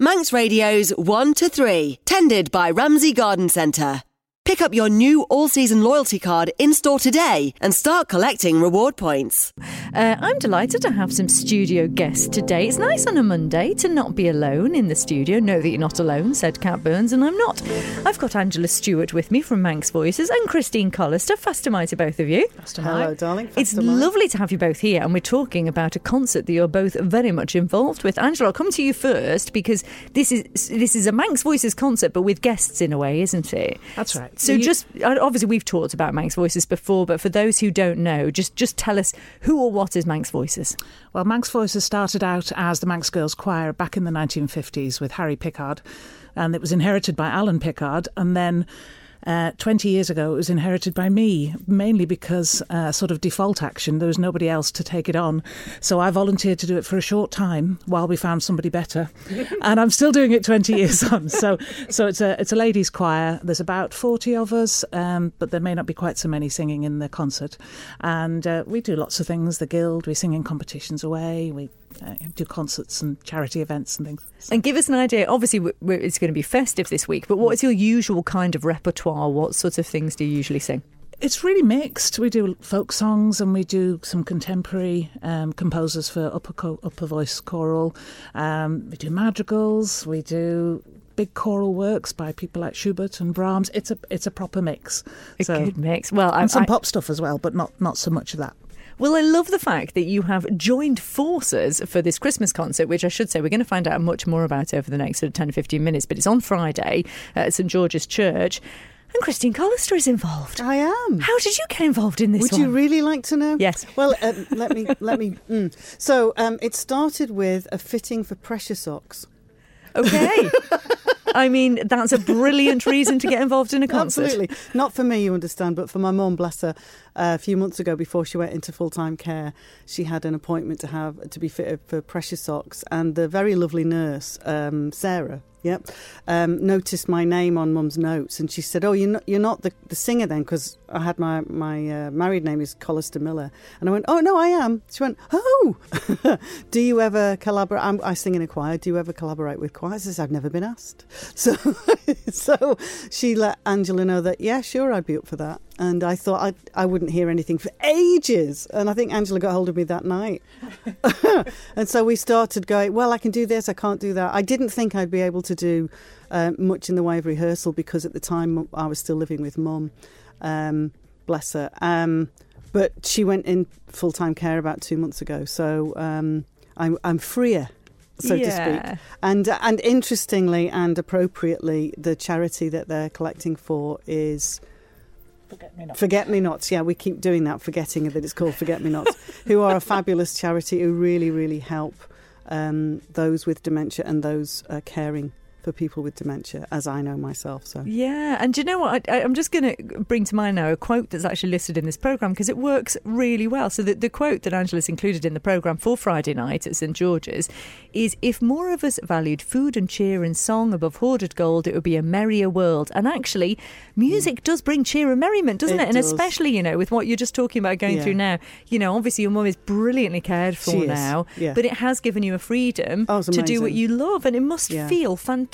Manx Radio's 1 to 3, tended by Ramsey Garden Centre. Pick up your new all season loyalty card in store today and start collecting reward points. Uh, I'm delighted to have some studio guests today. It's nice on a Monday to not be alone in the studio. Know that you're not alone, said Cat Burns, and I'm not. I've got Angela Stewart with me from Manx Voices and Christine Collister. Fastyr mie to both of you. Hello, darling. It's lovely to have you both here, and we're talking about a concert that you're both very much involved with. Angela, I'll come to you first because this is this is a Manx Voices concert, but with guests in a way, isn't it? That's right. So, just uh, obviously, we've talked about Manx Voices before, but for those who don't know, just just tell us who or what is Manx Voices. Well, Manx Voices started out as the Manx Girls Choir back in the 1950s with Harry Pickard, and it was inherited by Alan Pickard, and then. Uh, 20 years ago, it was inherited by me, mainly because, uh, sort of default action, there was nobody else to take it on. So I volunteered to do it for a short time while we found somebody better. and I'm still doing it 20 years on. So so it's a, it's a ladies' choir. There's about 40 of us, um, but there may not be quite so many singing in the concert. And uh, we do lots of things. The Guild, we sing in competitions away, we uh, do concerts and charity events and things. And give us an idea. Obviously, it's going to be festive this week, but what is your usual kind of repertoire? What sorts of things do you usually sing? It's really mixed. We do folk songs and we do some contemporary um, composers for upper co- upper voice choral. Um, we do madrigals. We do big choral works by people like Schubert and Brahms. It's a it's a proper mix. A So- good mix. Well, I, and some I- pop stuff as well, but not not so much of that. Well, I love the fact that you have joined forces for this Christmas concert, which I should say we're going to find out much more about over the next sort of 10 15 minutes, but it's on Friday at St George's Church. And Christine Collister is involved. I am. How did you get involved in this Would one? you really like to know? Yes. Well, um, let me let me. Mm. So um, it started with a fitting for pressure socks. Okay. I mean, that's a brilliant reason to get involved in a concert. Absolutely. Not for me, you understand, but for my mum, bless her. Uh, a few months ago, before she went into full time care, she had an appointment to have to be fitted for pressure socks, and the very lovely nurse, um, Sarah. Yep, um, noticed my name on Mum's notes, and she said, "Oh, you're not, you're not the, the singer then?" Because I had my my uh, married name is Collister Miller, and I went, "Oh no, I am." She went, "Oh, do you ever collaborate?" I'm, I sing in a choir. Do you ever collaborate with choirs? I said, "I've never been asked." So, so she let Angela know that, yeah, sure, I'd be up for that. And I thought I I wouldn't hear anything for ages, and I think Angela got hold of me that night. and so we started going. Well, I can do this. I can't do that. I didn't think I'd be able to do uh, much in the way of rehearsal because at the time I was still living with Mum. Um, bless her. Um, but she went in full time care about two months ago, so um, I'm I'm freer so to speak. And and interestingly and appropriately, the charity that they're collecting for is Forget me not. Forget Me Nots. Yeah, we keep doing that, forgetting that it's called Forget Me Nots, who are a fabulous charity who really, really help um, those with dementia and those uh, caring for people with dementia, as I know myself. So. Yeah, and do you know what? I, I- I'm just going to bring to mind now a quote that's actually listed in this programme because it works really well. So, the, the quote that Angela's included in the programme for Friday night at St George's is If more of us valued food and cheer and song above hoarded gold, it would be a merrier world. And actually, music does bring cheer and merriment, doesn't it? It And does. especially, you know, with what you're just talking about going Yeah. through now, you know, obviously your mum is brilliantly cared for She now, yeah. but it has given you a freedom Oh, to do what you love, and it must Yeah. feel fantastic.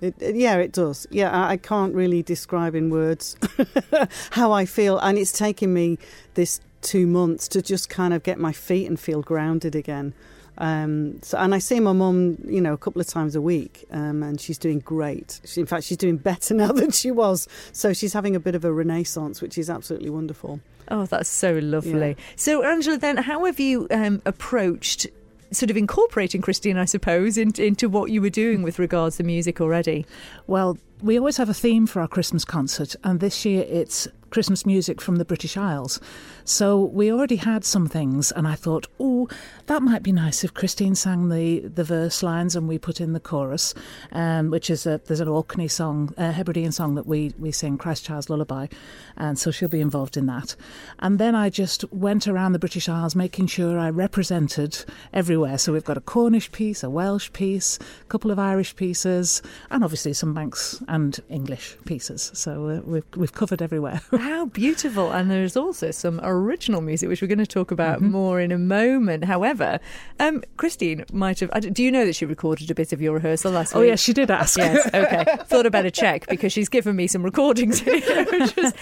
It, it- yeah, it does. Yeah, I, I can't really describe in words how I feel, and it's taken me this two months to just kind of get my feet and feel grounded again. Um, so, and I see my mum, you know, a couple of times a week, um, and she's doing great. She, in fact, she's doing better now than she was. So she's having a bit of a renaissance, which is absolutely wonderful. Oh, that's so lovely. So, Angela, then, how have you um, approached sort of incorporating Christine, I suppose, in, into what you were doing with regards to music already? Well, we always have a theme for our Christmas concert, and this year it's Christmas music from the British Isles. So we already had some things, and I thought, oh, that might be nice if Christine sang the, the verse lines and we put in the chorus, um, which is a there's an Orkney song, a Hebridean song that we we sing, Christ Child's Lullaby, and so she'll be involved in that. And then I just went around the British Isles making sure I represented everywhere. So we've got a Cornish piece, a Welsh piece, a couple of Irish pieces, and obviously some Manx and English pieces. So uh, we've we've covered everywhere. How beautiful. And there's also some original music, which we're going to talk about mm-hmm. more in a moment. However, um, Christine might have. Do you know that she recorded a bit of your rehearsal last oh, week? Oh, yes, she did ask. yes, okay. Thought I'd better check because she's given me some recordings here.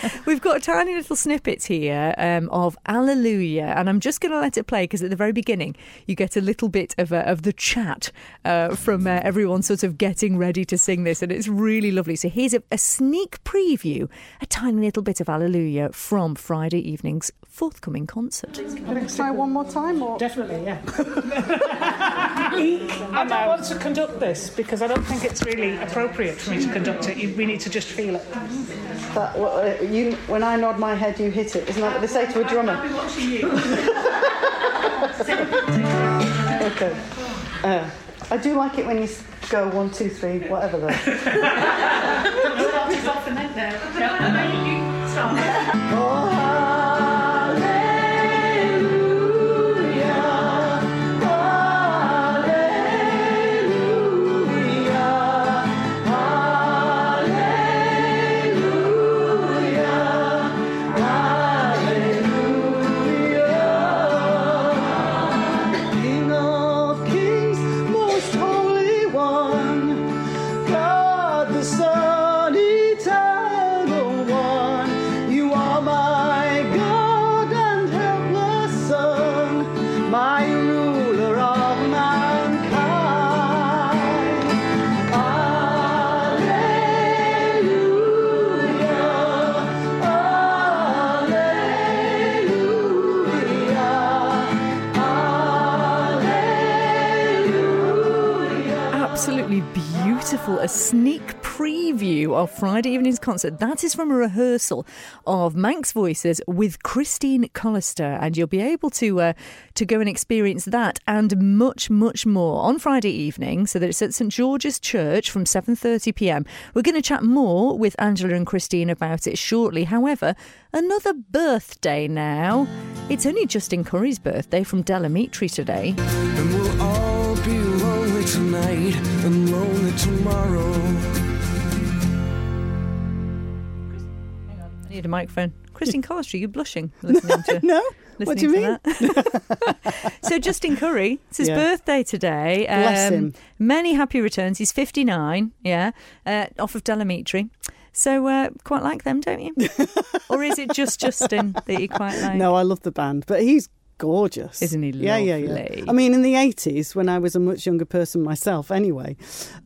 we've got a tiny little snippets here um, of Alleluia. And I'm just going to let it play because at the very beginning, you get a little bit of, uh, of the chat uh, from uh, everyone sort of getting ready to sing this. And it's really lovely. So here's a, a sneak preview, a tiny little bit of Alleluia from Friday evening's forthcoming concert. Can I try one more time? Or? Definitely, yeah. I don't want to conduct this because I don't think it's really appropriate for me to conduct it. We need to just feel it. That, uh, you, when I nod my head, you hit it. Isn't that what they say to a drummer? okay. Uh, I do like it when you go one, two, three, whatever though. preview of Friday evening's concert. That is from a rehearsal of Manx Voices with Christine Collister, and you'll be able to uh, to go and experience that and much, much more on Friday evening. So that it's at St George's Church from 7:30 p.m. We're going to chat more with Angela and Christine about it shortly. However, another birthday now. It's only Justin Currie's birthday from Del Amitri today And we'll all be lonely tonight and lonely tomorrow. Need a microphone. Christine Collister, you're blushing listening to. no. What do you mean? so Justin Currie, it's his yeah. birthday today. Um, Bless him. Many happy returns. He's 59, yeah, uh, off of Del Amitri. So uh, quite like them, don't you? or is it just Justin that you quite like? No, I love the band, but he's gorgeous. Isn't he lovely? Yeah, yeah, yeah. I mean, in the 80s, when I was a much younger person myself, anyway.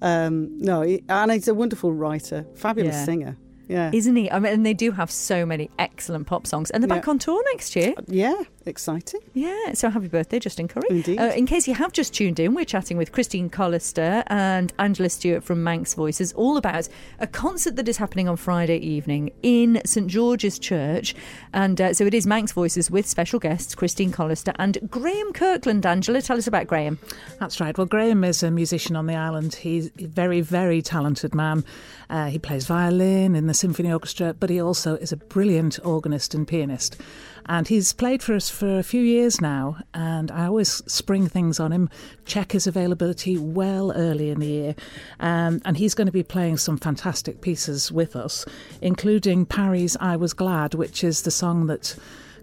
Um, no, and he's a wonderful writer, fabulous yeah. singer. Yeah. Isn't he? I mean, and they do have so many excellent pop songs. And they're yeah. back on tour next year. Uh, yeah, exciting. Yeah, so happy birthday, Justin Currie. Indeed. Uh, in case you have just tuned in, we're chatting with Christine Collister and Angela Stewart from Manx Voices all about a concert that is happening on Friday evening in St George's Church. And uh, so it is Manx Voices with special guests Christine Collister and Graham Kirkland. Angela, tell us about Graham. That's right. Well, Graham is a musician on the island. He's a very, very talented man. Uh, he plays violin in the symphony orchestra, but he also is a brilliant organist and pianist. And he's played for us for a few years now, and I always spring things on him, check his availability well early in the year. Um, and he's going to be playing some fantastic pieces with us, including Parry's I Was Glad, which is the song that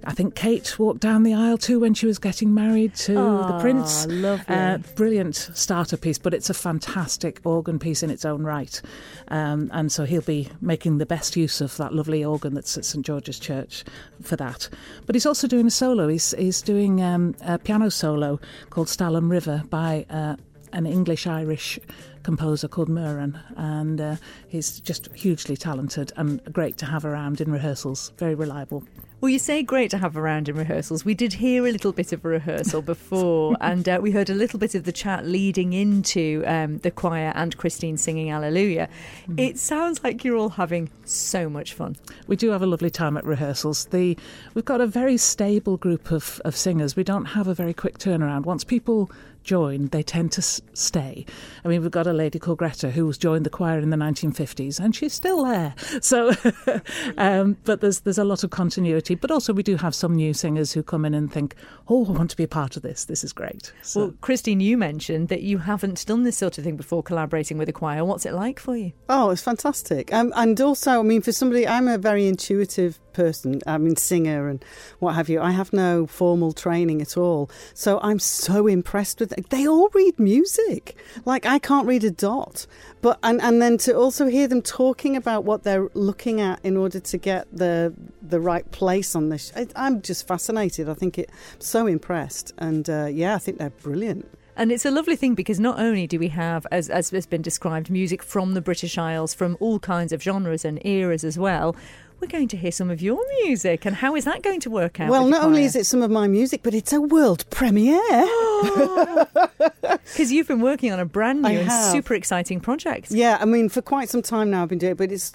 I think Kate walked down the aisle too when she was getting married to the prince. Lovely. Uh, brilliant starter piece, but it's a fantastic organ piece in its own right. Um, and so he'll be making the best use of that lovely organ that's at St George's Church for that. But he's also doing a solo. He's, he's doing um, a piano solo called Stalham River by uh, an English Irish composer called Moeran, and uh, he's just hugely talented and great to have around in rehearsals. Very reliable. Well, you say great to have around in rehearsals. We did hear a little bit of a rehearsal before, and uh, we heard a little bit of the chat leading into um, the choir and Christine singing Alleluia. Mm. It sounds like you're all having so much fun. We do have a lovely time at rehearsals. The we've got a very stable group of, of singers. We don't have a very quick turnaround. Once people join, they tend to s- stay. I mean, we've got a lady called Greta who was joined the choir in the 1950s, and she's still there. So, um, but there's there's a lot of continuity. But also, we do have some new singers who come in and think, "Oh, I want to be a part of this. This is great." So. Well, Christine, you mentioned that you haven't done this sort of thing before, collaborating with a choir. What's it like for you? Oh, it's fantastic. Um, and also, I mean, for somebody, I'm a very intuitive person. I mean, singer and what have you. I have no formal training at all, so I'm so impressed with. It. They all read music. Like I can't read a dot, but and and then to also hear them talking about what they're looking at in order to get the the right place on this. I, I'm just fascinated. I think it. So impressed, and uh, yeah, I think they're brilliant. And it's a lovely thing because not only do we have, as, as has been described, music from the British Isles, from all kinds of genres and eras as well, we're going to hear some of your music. And how is that going to work out? Well, not only is it some of my music, but it's a world premiere. Because you've been working on a brand new and super exciting project. Yeah, I mean, for quite some time now I've been doing it, but it's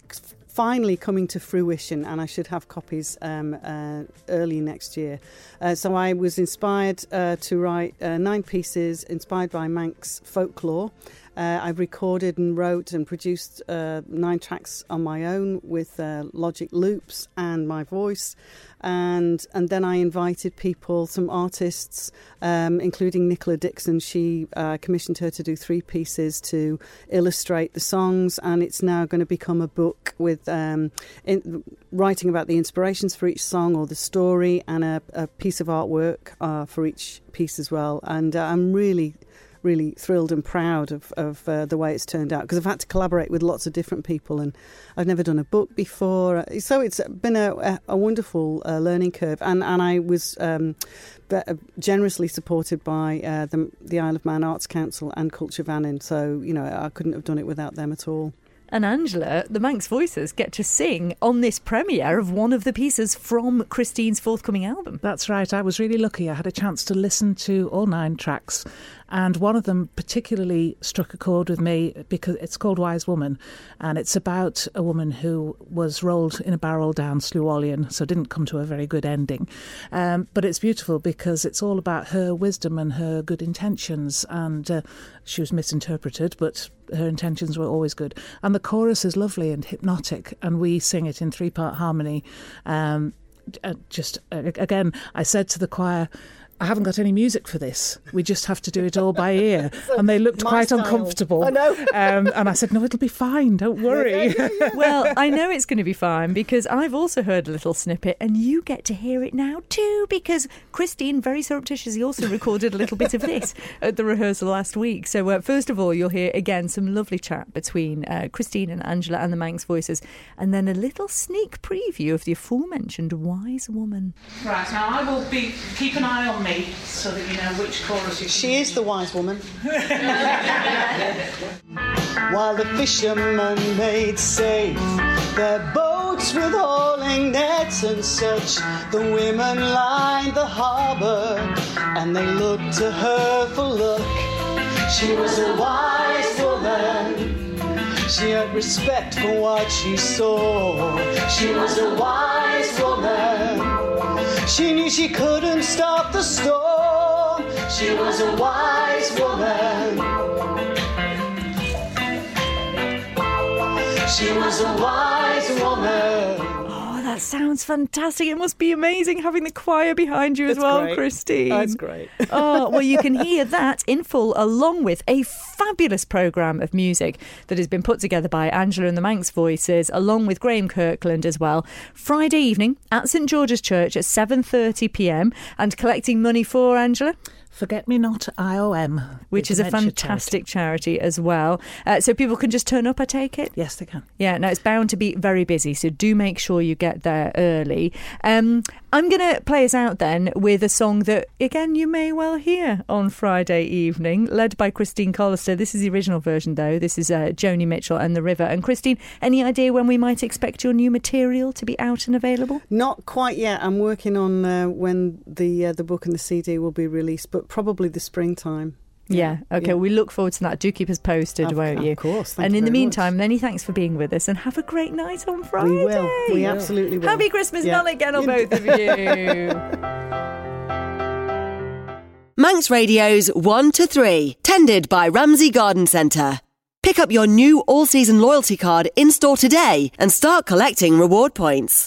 finally coming to fruition, and I should have copies um, uh, early next year. Uh, so I was inspired uh, to write uh, nine pieces inspired by Manx folklore. Uh, I've recorded and wrote and produced uh, nine tracks on my own with uh, Logic loops and my voice, and and then I invited people, some artists, um, including Nicola Dixon. She uh, commissioned her to do three pieces to illustrate the songs, and it's now going to become a book with um, in, writing about the inspirations for each song or the story, and a, a piece of artwork uh, for each piece as well. And uh, I'm really really thrilled and proud of, of uh, the way it's turned out because I've had to collaborate with lots of different people and I've never done a book before. So it's been a, a wonderful uh, learning curve. And, and I was um, generously supported by uh, the, the Isle of Man Arts Council and Culture Vannin. So, you know, I couldn't have done it without them at all and Angela, the Manx Voices, get to sing on this premiere of one of the pieces from Christine's forthcoming album. That's right. I was really lucky. I had a chance to listen to all nine tracks and one of them particularly struck a chord with me because it's called Wise Woman, and it's about a woman who was rolled in a barrel down Slieau Whallian, so didn't come to a very good ending. Um, but it's beautiful because it's all about her wisdom and her good intentions, and uh, she was misinterpreted, but her intentions were always good. And the chorus is lovely and hypnotic, and we sing it in three part harmony. Um, uh, just uh, again, I said to the choir, I haven't got any music for this. We just have to do it all by ear. and they looked quite style. uncomfortable. I know. um, and I said, no, it'll be fine. Don't worry. Yeah, yeah, yeah, well, I know it's going to be fine because I've also heard a little snippet and you get to hear it now too because Christine very surreptitiously also recorded a little bit of this at the rehearsal last week. So, uh, first of all, you'll hear again some lovely chat between uh, Christine and Angela and the Manx voices, and then a little sneak preview of the aforementioned Wise Woman. Right, now I will be keep an eye on me so that you know which chorus you She is the wise woman. While the fishermen made safe their boats with hauling nets and such, the women lined the harbour and they looked to her for luck. She was a wise woman. She had respect for what she saw. She was a wise woman. She knew she couldn't stop the storm. She was a wise woman. She was a wise woman that sounds fantastic. It must be amazing having the choir behind you as it's well, great. Christine. That's great. oh, well, you can hear that in full along with a fabulous programme of music that has been put together by Angela and the Manx Voices, along with Graham Kirkland as well. Friday evening at St George's Church at 7:30 p.m. and collecting money for Angela. Forget Me Not IOM, which is a fantastic charity, charity as well. Uh, so people can just turn up, I take it? Yes, they can. Yeah, now it's bound to be very busy, so do make sure you get there early. Um, I'm going to play us out then with a song that, again, you may well hear on Friday evening, led by Christine Collister. This is the original version, though. This is uh, Joni Mitchell and The River. And Christine, any idea when we might expect your new material to be out and available? Not quite yet. I'm working on uh, when the uh, the book and the CD will be released, but probably the springtime. Yeah. yeah. Okay. Yeah. We look forward to that. Do keep us posted, of, won't you? Of course. and in the meantime, much. many thanks for being with us, and have a great night on Friday. We will. We absolutely will. Happy Christmas, yeah. again on both of you. Manx Radio's one to three, tended by Ramsey Garden Centre. Pick up your new all-season loyalty card in store today and start collecting reward points.